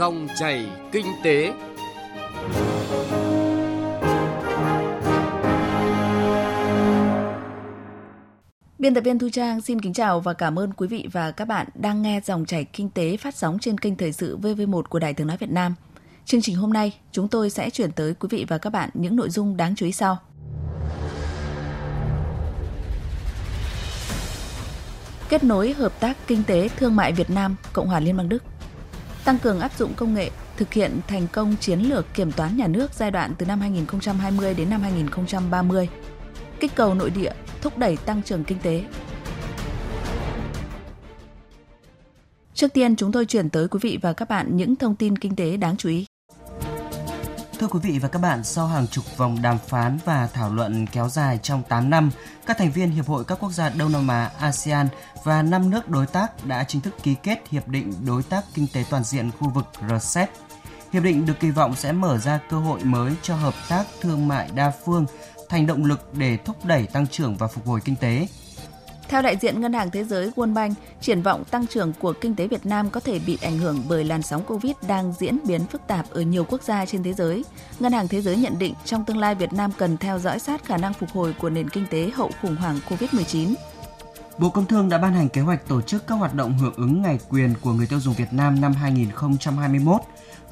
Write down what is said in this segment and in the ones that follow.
Dòng chảy kinh tế. Biên tập viên Thu Trang xin kính chào và cảm ơn quý vị và các bạn đang nghe dòng chảy kinh tế phát sóng trên kênh Thời sự VV1 của Đài Tiếng Nói Việt Nam. Chương trình hôm nay, chúng tôi sẽ chuyển tới quý vị và các bạn những nội dung đáng chú ý sau. Kết nối hợp tác kinh tế thương mại Việt Nam, Cộng hòa Liên bang Đức. Tăng cường áp dụng công nghệ, thực hiện thành công chiến lược kiểm toán nhà nước giai đoạn từ năm 2020 đến năm 2030. Kích cầu nội địa, thúc đẩy tăng trưởng kinh tế. Trước tiên, chúng tôi chuyển tới quý vị và các bạn những thông tin kinh tế đáng chú ý. Thưa quý vị và các bạn, sau hàng chục vòng đàm phán và thảo luận kéo dài trong 8 năm, các thành viên Hiệp hội các quốc gia Đông Nam Á ASEAN và 5 nước đối tác đã chính thức ký kết Hiệp định Đối tác Kinh tế Toàn diện khu vực RCEP. Hiệp định được kỳ vọng sẽ mở ra cơ hội mới cho hợp tác thương mại đa phương thành động lực để thúc đẩy tăng trưởng và phục hồi kinh tế. Theo đại diện Ngân hàng Thế giới World Bank, triển vọng tăng trưởng của kinh tế Việt Nam có thể bị ảnh hưởng bởi làn sóng Covid đang diễn biến phức tạp ở nhiều quốc gia trên thế giới. Ngân hàng Thế giới nhận định trong tương lai Việt Nam cần theo dõi sát khả năng phục hồi của nền kinh tế hậu khủng hoảng Covid-19. Bộ Công Thương đã ban hành kế hoạch tổ chức các hoạt động hưởng ứng Ngày quyền của người tiêu dùng Việt Nam năm 2021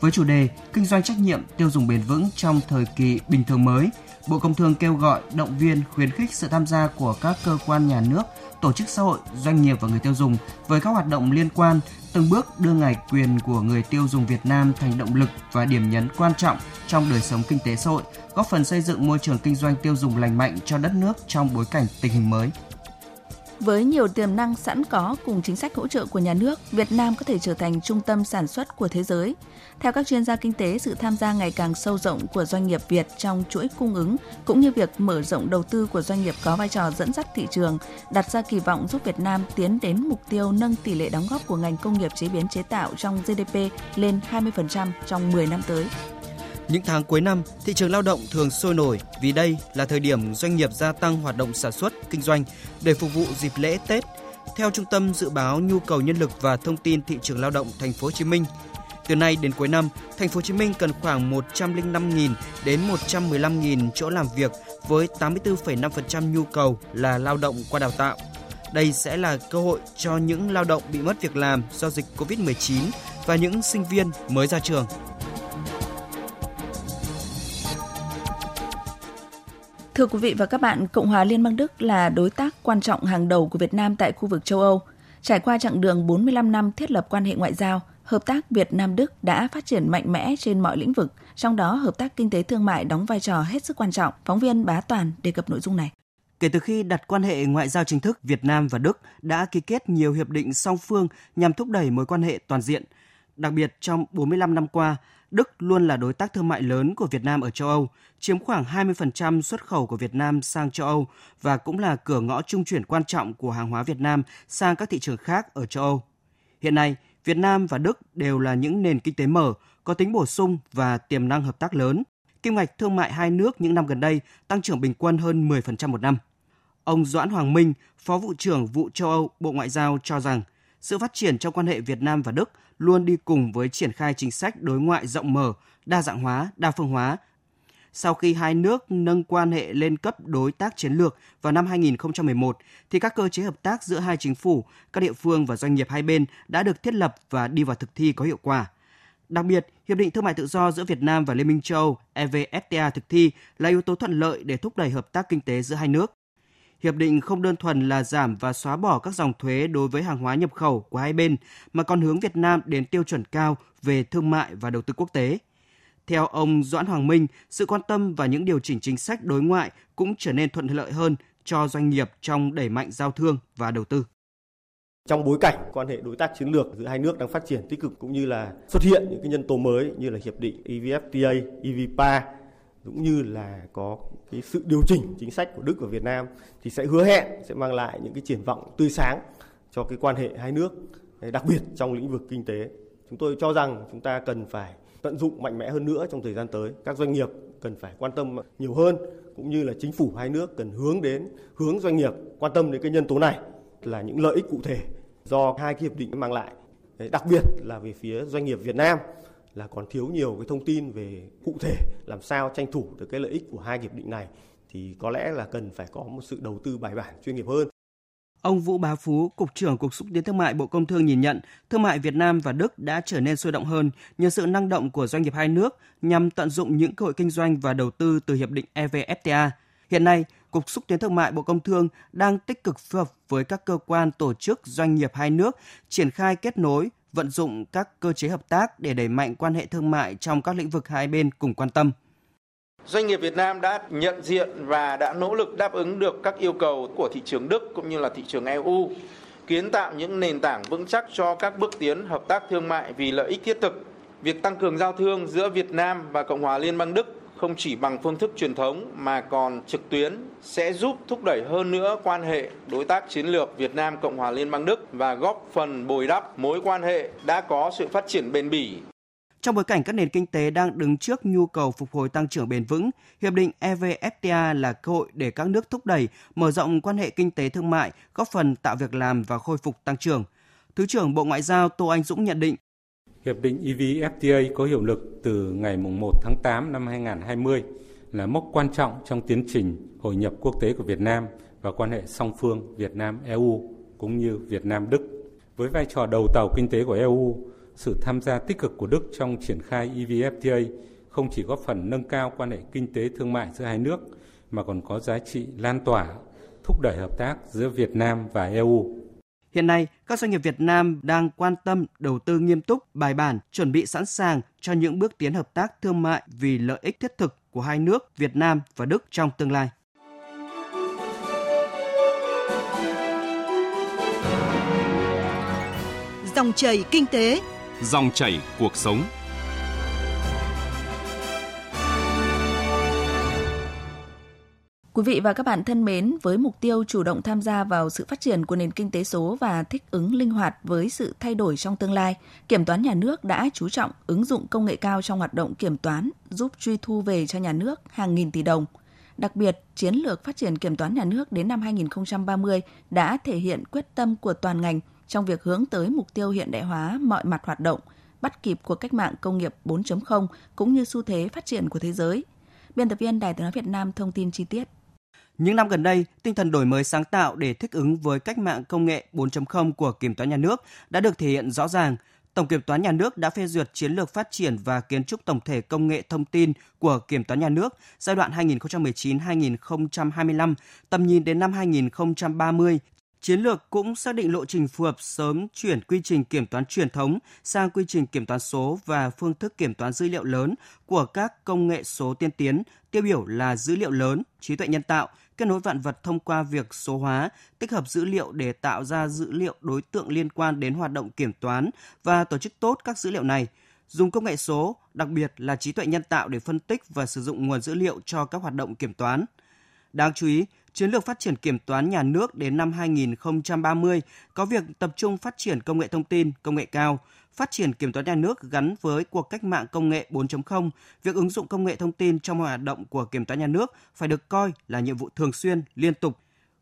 với chủ đề Kinh doanh trách nhiệm tiêu dùng bền vững trong thời kỳ bình thường mới. Bộ Công Thương kêu gọi động viên khuyến khích sự tham gia của các cơ quan nhà nước, tổ chức xã hội, doanh nghiệp và người tiêu dùng với các hoạt động liên quan, từng bước đưa ngày quyền của người tiêu dùng Việt Nam thành động lực và điểm nhấn quan trọng trong đời sống kinh tế xã hội, góp phần xây dựng môi trường kinh doanh tiêu dùng lành mạnh cho đất nước trong bối cảnh tình hình mới. Với nhiều tiềm năng sẵn có cùng chính sách hỗ trợ của nhà nước, Việt Nam có thể trở thành trung tâm sản xuất của thế giới. Theo các chuyên gia kinh tế, sự tham gia ngày càng sâu rộng của doanh nghiệp Việt trong chuỗi cung ứng cũng như việc mở rộng đầu tư của doanh nghiệp có vai trò dẫn dắt thị trường, đặt ra kỳ vọng giúp Việt Nam tiến đến mục tiêu nâng tỷ lệ đóng góp của ngành công nghiệp chế biến chế tạo trong GDP lên 20% trong 10 năm tới. Những tháng cuối năm, thị trường lao động thường sôi nổi vì đây là thời điểm doanh nghiệp gia tăng hoạt động sản xuất, kinh doanh để phục vụ dịp lễ Tết. Theo Trung tâm dự báo nhu cầu nhân lực và thông tin thị trường lao động thành phố Hồ Chí Minh, từ nay đến cuối năm, thành phố Hồ Chí Minh cần khoảng 105.000 đến 115.000 chỗ làm việc với 84,5% nhu cầu là lao động qua đào tạo. Đây sẽ là cơ hội cho những lao động bị mất việc làm do dịch Covid-19 và những sinh viên mới ra trường. Thưa quý vị và các bạn, Cộng hòa Liên bang Đức là đối tác quan trọng hàng đầu của Việt Nam tại khu vực châu Âu. Trải qua chặng đường 45 năm thiết lập quan hệ ngoại giao, hợp tác Việt Nam Đức đã phát triển mạnh mẽ trên mọi lĩnh vực, trong đó hợp tác kinh tế thương mại đóng vai trò hết sức quan trọng. Phóng viên Bá Toàn đề cập nội dung này. Kể từ khi đặt quan hệ ngoại giao chính thức, Việt Nam và Đức đã ký kết nhiều hiệp định song phương nhằm thúc đẩy mối quan hệ toàn diện. Đặc biệt trong 45 năm qua, Đức luôn là đối tác thương mại lớn của Việt Nam ở châu Âu, chiếm khoảng 20% xuất khẩu của Việt Nam sang châu Âu và cũng là cửa ngõ trung chuyển quan trọng của hàng hóa Việt Nam sang các thị trường khác ở châu Âu. Hiện nay, Việt Nam và Đức đều là những nền kinh tế mở, có tính bổ sung và tiềm năng hợp tác lớn. Kim ngạch thương mại hai nước những năm gần đây tăng trưởng bình quân hơn 10% một năm. Ông Doãn Hoàng Minh, Phó vụ trưởng vụ châu Âu Bộ Ngoại giao cho rằng sự phát triển trong quan hệ Việt Nam và Đức luôn đi cùng với triển khai chính sách đối ngoại rộng mở, đa dạng hóa, đa phương hóa. Sau khi hai nước nâng quan hệ lên cấp đối tác chiến lược vào năm 2011, thì các cơ chế hợp tác giữa hai chính phủ, các địa phương và doanh nghiệp hai bên đã được thiết lập và đi vào thực thi có hiệu quả. Đặc biệt, Hiệp định Thương mại Tự do giữa Việt Nam và Liên minh châu Âu EVFTA thực thi là yếu tố thuận lợi để thúc đẩy hợp tác kinh tế giữa hai nước. Hiệp định không đơn thuần là giảm và xóa bỏ các dòng thuế đối với hàng hóa nhập khẩu của hai bên, mà còn hướng Việt Nam đến tiêu chuẩn cao về thương mại và đầu tư quốc tế. Theo ông Doãn Hoàng Minh, sự quan tâm và những điều chỉnh chính sách đối ngoại cũng trở nên thuận lợi hơn cho doanh nghiệp trong đẩy mạnh giao thương và đầu tư. Trong bối cảnh quan hệ đối tác chiến lược giữa hai nước đang phát triển tích cực cũng như là xuất hiện những cái nhân tố mới như là hiệp định EVFTA, EVPA cũng như là có cái sự điều chỉnh chính sách của Đức và Việt Nam thì sẽ hứa hẹn sẽ mang lại những cái triển vọng tươi sáng cho cái quan hệ hai nước, đặc biệt trong lĩnh vực kinh tế. Chúng tôi cho rằng chúng ta cần phải tận dụng mạnh mẽ hơn nữa trong thời gian tới. Các doanh nghiệp cần phải quan tâm nhiều hơn cũng như là chính phủ hai nước cần hướng đến hướng doanh nghiệp quan tâm đến cái nhân tố này là những lợi ích cụ thể do hai cái hiệp định mang lại. Đặc biệt là về phía doanh nghiệp Việt Nam là còn thiếu nhiều cái thông tin về cụ thể làm sao tranh thủ được cái lợi ích của hai hiệp định này thì có lẽ là cần phải có một sự đầu tư bài bản chuyên nghiệp hơn. Ông Vũ Bá Phú, Cục trưởng Cục Xúc tiến Thương mại Bộ Công Thương nhìn nhận, thương mại Việt Nam và Đức đã trở nên sôi động hơn nhờ sự năng động của doanh nghiệp hai nước nhằm tận dụng những cơ hội kinh doanh và đầu tư từ hiệp định EVFTA. Hiện nay, Cục Xúc tiến Thương mại Bộ Công Thương đang tích cực phối hợp với các cơ quan, tổ chức, doanh nghiệp hai nước triển khai kết nối, vận dụng các cơ chế hợp tác để đẩy mạnh quan hệ thương mại trong các lĩnh vực hai bên cùng quan tâm. Doanh nghiệp Việt Nam đã nhận diện và đã nỗ lực đáp ứng được các yêu cầu của thị trường Đức cũng như là thị trường EU, kiến tạo những nền tảng vững chắc cho các bước tiến hợp tác thương mại vì lợi ích thiết thực. Việc tăng cường giao thương giữa Việt Nam và Cộng hòa Liên bang Đức không chỉ bằng phương thức truyền thống mà còn trực tuyến sẽ giúp thúc đẩy hơn nữa quan hệ đối tác chiến lược Việt Nam Cộng hòa Liên bang Đức và góp phần bồi đắp mối quan hệ đã có sự phát triển bền bỉ trong bối cảnh các nền kinh tế đang đứng trước nhu cầu phục hồi tăng trưởng bền vững, hiệp định EVFTA là cơ hội để các nước thúc đẩy, mở rộng quan hệ kinh tế thương mại, góp phần tạo việc làm và khôi phục tăng trưởng. Thứ trưởng Bộ Ngoại giao Tô Anh Dũng nhận định, Hiệp định EVFTA có hiệu lực từ ngày 1 tháng 8 năm 2020 là mốc quan trọng trong tiến trình hội nhập quốc tế của Việt Nam và quan hệ song phương Việt Nam-EU cũng như Việt Nam-Đức. Với vai trò đầu tàu kinh tế của EU, sự tham gia tích cực của Đức trong triển khai EVFTA không chỉ góp phần nâng cao quan hệ kinh tế thương mại giữa hai nước mà còn có giá trị lan tỏa, thúc đẩy hợp tác giữa Việt Nam và EU. Hiện nay, các doanh nghiệp Việt Nam đang quan tâm đầu tư nghiêm túc, bài bản, chuẩn bị sẵn sàng cho những bước tiến hợp tác thương mại vì lợi ích thiết thực của hai nước Việt Nam và Đức trong tương lai. Dòng chảy kinh tế, dòng chảy cuộc sống. Quý vị và các bạn thân mến, với mục tiêu chủ động tham gia vào sự phát triển của nền kinh tế số và thích ứng linh hoạt với sự thay đổi trong tương lai, Kiểm toán nhà nước đã chú trọng ứng dụng công nghệ cao trong hoạt động kiểm toán, giúp truy thu về cho nhà nước hàng nghìn tỷ đồng. Đặc biệt, chiến lược phát triển kiểm toán nhà nước đến năm 2030 đã thể hiện quyết tâm của toàn ngành trong việc hướng tới mục tiêu hiện đại hóa mọi mặt hoạt động, bắt kịp cuộc cách mạng công nghiệp 4.0 cũng như xu thế phát triển của thế giới. Biên tập viên Đài tiếng nói Việt Nam thông tin chi tiết. Những năm gần đây, tinh thần đổi mới sáng tạo để thích ứng với cách mạng công nghệ 4.0 của Kiểm toán nhà nước đã được thể hiện rõ ràng. Tổng Kiểm toán nhà nước đã phê duyệt chiến lược phát triển và kiến trúc tổng thể công nghệ thông tin của Kiểm toán nhà nước giai đoạn 2019-2025, tầm nhìn đến năm 2030 Chiến lược cũng xác định lộ trình phù hợp sớm chuyển quy trình kiểm toán truyền thống sang quy trình kiểm toán số và phương thức kiểm toán dữ liệu lớn của các công nghệ số tiên tiến, tiêu biểu là dữ liệu lớn, trí tuệ nhân tạo, kết nối vạn vật thông qua việc số hóa, tích hợp dữ liệu để tạo ra dữ liệu đối tượng liên quan đến hoạt động kiểm toán và tổ chức tốt các dữ liệu này. Dùng công nghệ số, đặc biệt là trí tuệ nhân tạo để phân tích và sử dụng nguồn dữ liệu cho các hoạt động kiểm toán. Đáng chú ý, Chiến lược phát triển kiểm toán nhà nước đến năm 2030 có việc tập trung phát triển công nghệ thông tin, công nghệ cao, phát triển kiểm toán nhà nước gắn với cuộc cách mạng công nghệ 4.0, việc ứng dụng công nghệ thông tin trong hoạt động của kiểm toán nhà nước phải được coi là nhiệm vụ thường xuyên, liên tục.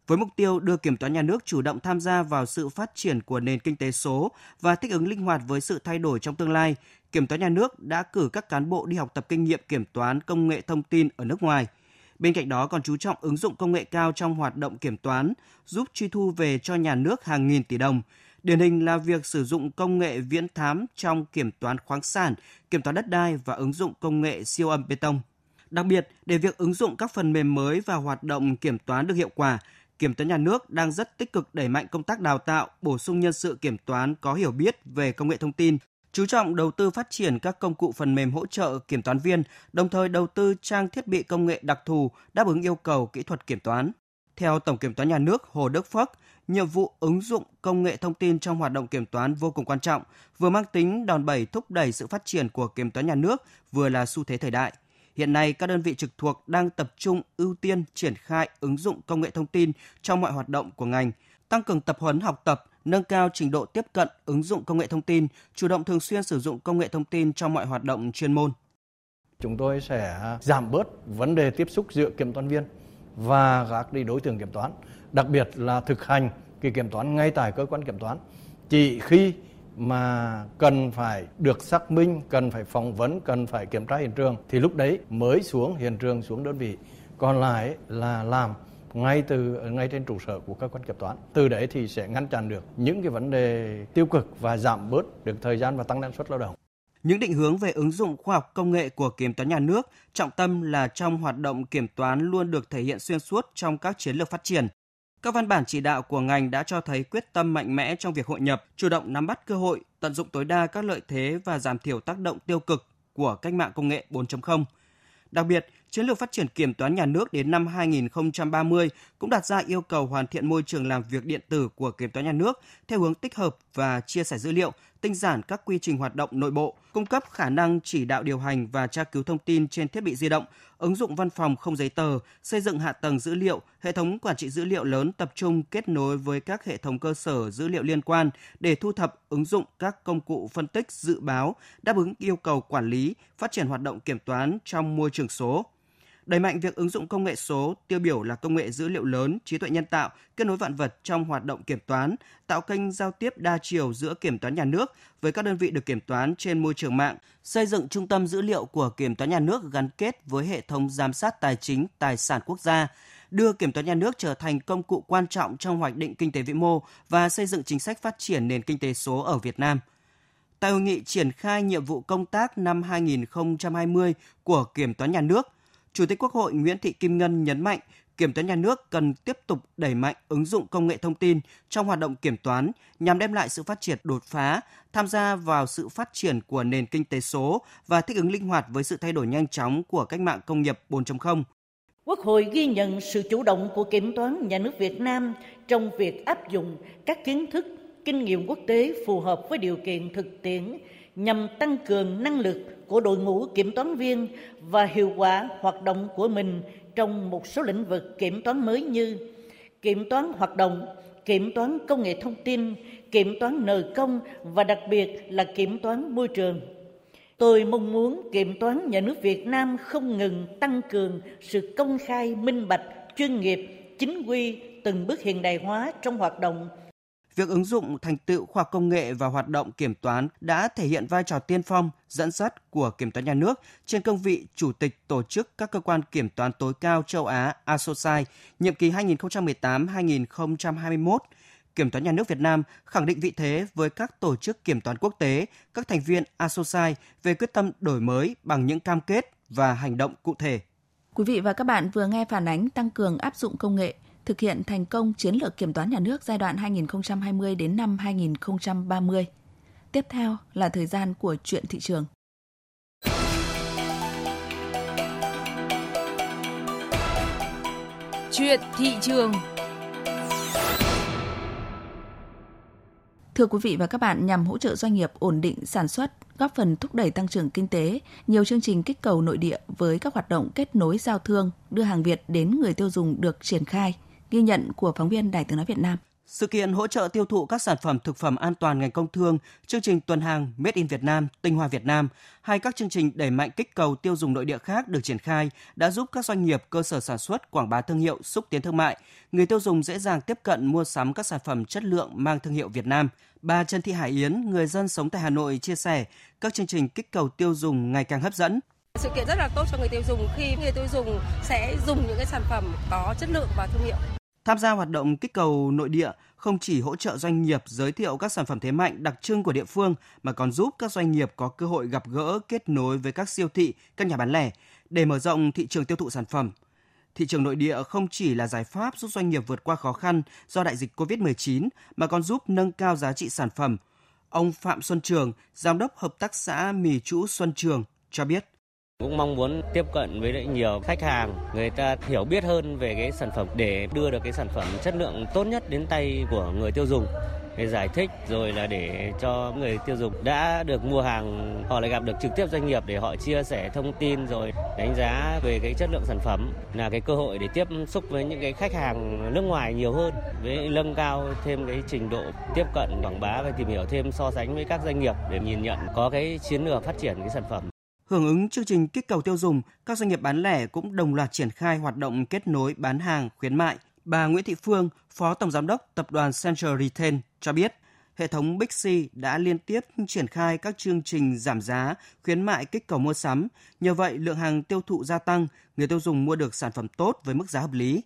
Với mục tiêu đưa kiểm toán nhà nước chủ động tham gia vào sự phát triển của nền kinh tế số và thích ứng linh hoạt với sự thay đổi trong tương lai, kiểm toán nhà nước đã cử các cán bộ đi học tập kinh nghiệm kiểm toán công nghệ thông tin ở nước ngoài – Bên cạnh đó còn chú trọng ứng dụng công nghệ cao trong hoạt động kiểm toán, giúp truy thu về cho nhà nước hàng nghìn tỷ đồng. Điển hình là việc sử dụng công nghệ viễn thám trong kiểm toán khoáng sản, kiểm toán đất đai và ứng dụng công nghệ siêu âm bê tông. Đặc biệt, để việc ứng dụng các phần mềm mới và hoạt động kiểm toán được hiệu quả, Kiểm toán nhà nước đang rất tích cực đẩy mạnh công tác đào tạo, bổ sung nhân sự kiểm toán có hiểu biết về công nghệ thông tin, chú trọng đầu tư phát triển các công cụ phần mềm hỗ trợ kiểm toán viên, đồng thời đầu tư trang thiết bị công nghệ đặc thù đáp ứng yêu cầu kỹ thuật kiểm toán. Theo Tổng Kiểm toán Nhà nước Hồ Đức Phước, nhiệm vụ ứng dụng công nghệ thông tin trong hoạt động kiểm toán vô cùng quan trọng, vừa mang tính đòn bẩy thúc đẩy sự phát triển của kiểm toán nhà nước, vừa là xu thế thời đại. Hiện nay, các đơn vị trực thuộc đang tập trung ưu tiên triển khai ứng dụng công nghệ thông tin trong mọi hoạt động của ngành, tăng cường tập huấn học tập, nâng cao trình độ tiếp cận, ứng dụng công nghệ thông tin, chủ động thường xuyên sử dụng công nghệ thông tin trong mọi hoạt động chuyên môn. Chúng tôi sẽ giảm bớt vấn đề tiếp xúc giữa kiểm toán viên và các đối tượng kiểm toán, đặc biệt là thực hành kỳ kiểm toán ngay tại cơ quan kiểm toán. Chỉ khi mà cần phải được xác minh, cần phải phỏng vấn, cần phải kiểm tra hiện trường thì lúc đấy mới xuống hiện trường xuống đơn vị. Còn lại là làm ngay từ ngay trên trụ sở của cơ quan kiểm toán. Từ đấy thì sẽ ngăn chặn được những cái vấn đề tiêu cực và giảm bớt được thời gian và tăng năng suất lao động. Những định hướng về ứng dụng khoa học công nghệ của kiểm toán nhà nước, trọng tâm là trong hoạt động kiểm toán luôn được thể hiện xuyên suốt trong các chiến lược phát triển. Các văn bản chỉ đạo của ngành đã cho thấy quyết tâm mạnh mẽ trong việc hội nhập, chủ động nắm bắt cơ hội, tận dụng tối đa các lợi thế và giảm thiểu tác động tiêu cực của cách mạng công nghệ 4.0. Đặc biệt, chiến lược phát triển kiểm toán nhà nước đến năm 2030 cũng đặt ra yêu cầu hoàn thiện môi trường làm việc điện tử của kiểm toán nhà nước theo hướng tích hợp và chia sẻ dữ liệu, tinh giản các quy trình hoạt động nội bộ, cung cấp khả năng chỉ đạo điều hành và tra cứu thông tin trên thiết bị di động, ứng dụng văn phòng không giấy tờ, xây dựng hạ tầng dữ liệu, hệ thống quản trị dữ liệu lớn tập trung kết nối với các hệ thống cơ sở dữ liệu liên quan để thu thập, ứng dụng các công cụ phân tích dự báo, đáp ứng yêu cầu quản lý, phát triển hoạt động kiểm toán trong môi trường số đẩy mạnh việc ứng dụng công nghệ số, tiêu biểu là công nghệ dữ liệu lớn, trí tuệ nhân tạo, kết nối vạn vật trong hoạt động kiểm toán, tạo kênh giao tiếp đa chiều giữa kiểm toán nhà nước với các đơn vị được kiểm toán trên môi trường mạng, xây dựng trung tâm dữ liệu của kiểm toán nhà nước gắn kết với hệ thống giám sát tài chính, tài sản quốc gia, đưa kiểm toán nhà nước trở thành công cụ quan trọng trong hoạch định kinh tế vĩ mô và xây dựng chính sách phát triển nền kinh tế số ở Việt Nam. Tại hội nghị triển khai nhiệm vụ công tác năm 2020 của Kiểm toán nhà nước, Chủ tịch Quốc hội Nguyễn Thị Kim Ngân nhấn mạnh kiểm toán nhà nước cần tiếp tục đẩy mạnh ứng dụng công nghệ thông tin trong hoạt động kiểm toán nhằm đem lại sự phát triển đột phá, tham gia vào sự phát triển của nền kinh tế số và thích ứng linh hoạt với sự thay đổi nhanh chóng của cách mạng công nghiệp 4.0. Quốc hội ghi nhận sự chủ động của kiểm toán nhà nước Việt Nam trong việc áp dụng các kiến thức, kinh nghiệm quốc tế phù hợp với điều kiện thực tiễn nhằm tăng cường năng lực của đội ngũ kiểm toán viên và hiệu quả hoạt động của mình trong một số lĩnh vực kiểm toán mới như kiểm toán hoạt động, kiểm toán công nghệ thông tin, kiểm toán nợ công và đặc biệt là kiểm toán môi trường. Tôi mong muốn kiểm toán nhà nước Việt Nam không ngừng tăng cường sự công khai, minh bạch, chuyên nghiệp, chính quy, từng bước hiện đại hóa trong hoạt động việc ứng dụng thành tựu khoa học công nghệ và hoạt động kiểm toán đã thể hiện vai trò tiên phong, dẫn dắt của kiểm toán nhà nước trên cương vị chủ tịch tổ chức các cơ quan kiểm toán tối cao châu Á ASOSAI nhiệm kỳ 2018-2021. Kiểm toán nhà nước Việt Nam khẳng định vị thế với các tổ chức kiểm toán quốc tế, các thành viên ASOSAI về quyết tâm đổi mới bằng những cam kết và hành động cụ thể. Quý vị và các bạn vừa nghe phản ánh tăng cường áp dụng công nghệ thực hiện thành công chiến lược kiểm toán nhà nước giai đoạn 2020 đến năm 2030. Tiếp theo là thời gian của chuyện thị trường. Chuyện thị trường Thưa quý vị và các bạn, nhằm hỗ trợ doanh nghiệp ổn định sản xuất, góp phần thúc đẩy tăng trưởng kinh tế, nhiều chương trình kích cầu nội địa với các hoạt động kết nối giao thương, đưa hàng Việt đến người tiêu dùng được triển khai. Ghi nhận của phóng viên Đài tiếng nói Việt Nam. Sự kiện hỗ trợ tiêu thụ các sản phẩm thực phẩm an toàn ngành công thương, chương trình tuần hàng Made in Việt Nam, tinh hoa Việt Nam hay các chương trình đẩy mạnh kích cầu tiêu dùng nội địa khác được triển khai đã giúp các doanh nghiệp, cơ sở sản xuất quảng bá thương hiệu, xúc tiến thương mại. Người tiêu dùng dễ dàng tiếp cận mua sắm các sản phẩm chất lượng mang thương hiệu Việt Nam. Bà Trần Thị Hải Yến, người dân sống tại Hà Nội chia sẻ, các chương trình kích cầu tiêu dùng ngày càng hấp dẫn, sự kiện rất là tốt cho người tiêu dùng khi người tiêu dùng sẽ dùng những cái sản phẩm có chất lượng và thương hiệu. Tham gia hoạt động kích cầu nội địa không chỉ hỗ trợ doanh nghiệp giới thiệu các sản phẩm thế mạnh đặc trưng của địa phương mà còn giúp các doanh nghiệp có cơ hội gặp gỡ kết nối với các siêu thị, các nhà bán lẻ để mở rộng thị trường tiêu thụ sản phẩm. Thị trường nội địa không chỉ là giải pháp giúp doanh nghiệp vượt qua khó khăn do đại dịch COVID-19 mà còn giúp nâng cao giá trị sản phẩm. Ông Phạm Xuân Trường, giám đốc hợp tác xã mì chủ Xuân Trường cho biết cũng mong muốn tiếp cận với lại nhiều khách hàng, người ta hiểu biết hơn về cái sản phẩm để đưa được cái sản phẩm chất lượng tốt nhất đến tay của người tiêu dùng để giải thích rồi là để cho người tiêu dùng đã được mua hàng họ lại gặp được trực tiếp doanh nghiệp để họ chia sẻ thông tin rồi đánh giá về cái chất lượng sản phẩm là cái cơ hội để tiếp xúc với những cái khách hàng nước ngoài nhiều hơn với nâng cao thêm cái trình độ tiếp cận quảng bá và tìm hiểu thêm so sánh với các doanh nghiệp để nhìn nhận có cái chiến lược phát triển cái sản phẩm. Hưởng ứng chương trình kích cầu tiêu dùng, các doanh nghiệp bán lẻ cũng đồng loạt triển khai hoạt động kết nối bán hàng khuyến mại. Bà Nguyễn Thị Phương, Phó Tổng Giám đốc Tập đoàn Central Retail cho biết, hệ thống Bixi đã liên tiếp triển khai các chương trình giảm giá, khuyến mại kích cầu mua sắm. Nhờ vậy, lượng hàng tiêu thụ gia tăng, người tiêu dùng mua được sản phẩm tốt với mức giá hợp lý.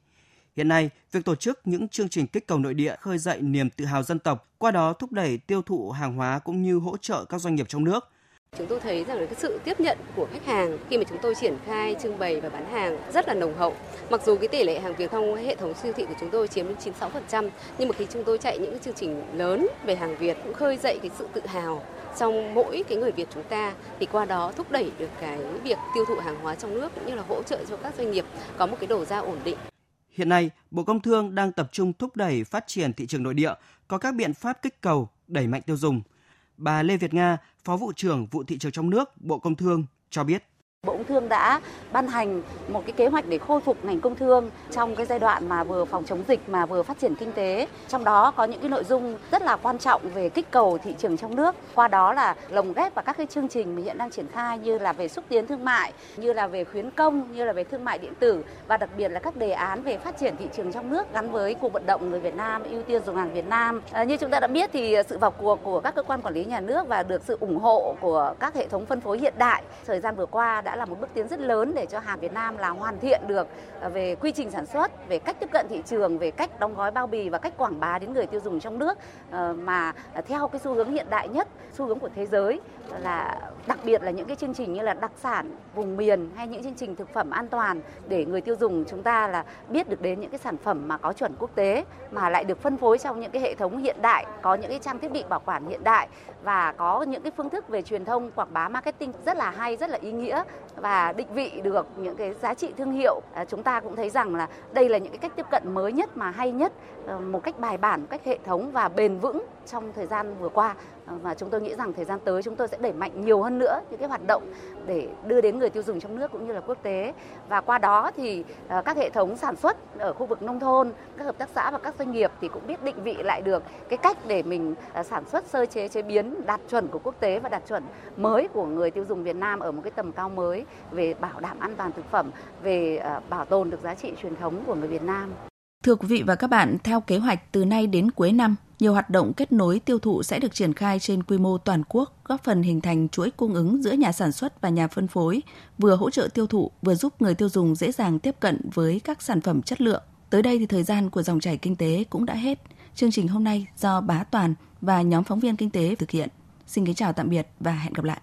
Hiện nay, việc tổ chức những chương trình kích cầu nội địa khơi dậy niềm tự hào dân tộc, qua đó thúc đẩy tiêu thụ hàng hóa cũng như hỗ trợ các doanh nghiệp trong nước – Chúng tôi thấy rằng là cái sự tiếp nhận của khách hàng khi mà chúng tôi triển khai trưng bày và bán hàng rất là nồng hậu. Mặc dù cái tỷ lệ hàng Việt trong hệ thống siêu thị của chúng tôi chiếm đến 96%, nhưng mà khi chúng tôi chạy những chương trình lớn về hàng Việt cũng khơi dậy cái sự tự hào trong mỗi cái người Việt chúng ta thì qua đó thúc đẩy được cái việc tiêu thụ hàng hóa trong nước cũng như là hỗ trợ cho các doanh nghiệp có một cái đầu ra ổn định. Hiện nay, Bộ Công Thương đang tập trung thúc đẩy phát triển thị trường nội địa, có các biện pháp kích cầu, đẩy mạnh tiêu dùng – Bà Lê Việt Nga, Phó vụ trưởng vụ thị trường trong nước, Bộ Công Thương cho biết. Bộ Công Thương đã ban hành một cái kế hoạch để khôi phục ngành công thương trong cái giai đoạn mà vừa phòng chống dịch mà vừa phát triển kinh tế. Trong đó có những cái nội dung rất là quan trọng về kích cầu thị trường trong nước. Qua đó là lồng ghép vào các cái chương trình mà hiện đang triển khai như là về xúc tiến thương mại, như là về khuyến công, như là về thương mại điện tử và đặc biệt là các đề án về phát triển thị trường trong nước gắn với cuộc vận động người Việt Nam ưu tiên dùng hàng Việt Nam. À, như chúng ta đã biết thì sự vào cuộc của các cơ quan quản lý nhà nước và được sự ủng hộ của các hệ thống phân phối hiện đại thời gian vừa qua đã đã là một bước tiến rất lớn để cho hàng Việt Nam là hoàn thiện được à, về quy trình sản xuất, về cách tiếp cận thị trường, về cách đóng gói bao bì và cách quảng bá đến người tiêu dùng trong nước ờ, mà theo cái xu hướng hiện đại nhất, xu hướng của thế giới là đặc biệt là những cái chương trình như là đặc sản vùng miền hay những chương trình thực phẩm an toàn để người tiêu dùng chúng ta là biết được đến những cái sản phẩm mà có chuẩn quốc tế mà lại được phân phối trong những cái hệ thống hiện đại, có những cái trang thiết bị bảo quản hiện đại và có những cái phương thức về truyền thông quảng bá marketing rất là hay, rất là ý nghĩa và định vị được những cái giá trị thương hiệu. À, chúng ta cũng thấy rằng là đây là những cái cách tiếp cận mới nhất mà hay nhất, Ờ, một cách bài bản, một cách hệ thống và bền vững trong thời gian vừa qua ờ, và chúng tôi nghĩ rằng thời gian tới chúng tôi sẽ đẩy mạnh nhiều hơn nữa những cái hoạt động để đưa đến người tiêu dùng trong nước cũng như là quốc tế và qua đó thì ờ, các hệ thống sản xuất ở khu vực nông thôn, các hợp tác xã và các doanh nghiệp thì cũng biết định vị lại được cái cách để mình sản xuất sơ chế chế biến đạt chuẩn của quốc tế và đạt chuẩn mới của người tiêu dùng Việt Nam ở một cái tầm cao mới về bảo đảm an toàn thực phẩm, về bảo tồn được giá trị truyền thống của người Việt Nam. Thưa quý vị và các bạn, theo kế hoạch từ nay đến cuối năm, nhiều hoạt động kết nối tiêu thụ sẽ được triển khai trên quy mô toàn quốc, góp phần hình thành chuỗi cung ứng giữa nhà sản xuất và nhà phân phối, vừa hỗ trợ tiêu thụ, vừa giúp người tiêu dùng dễ dàng tiếp cận với các sản phẩm chất lượng. Tới đây thì thời gian của dòng chảy kinh tế cũng đã hết. Chương trình hôm nay do Bá Toàn và nhóm phóng viên kinh tế thực hiện. Xin kính chào tạm biệt và hẹn gặp lại.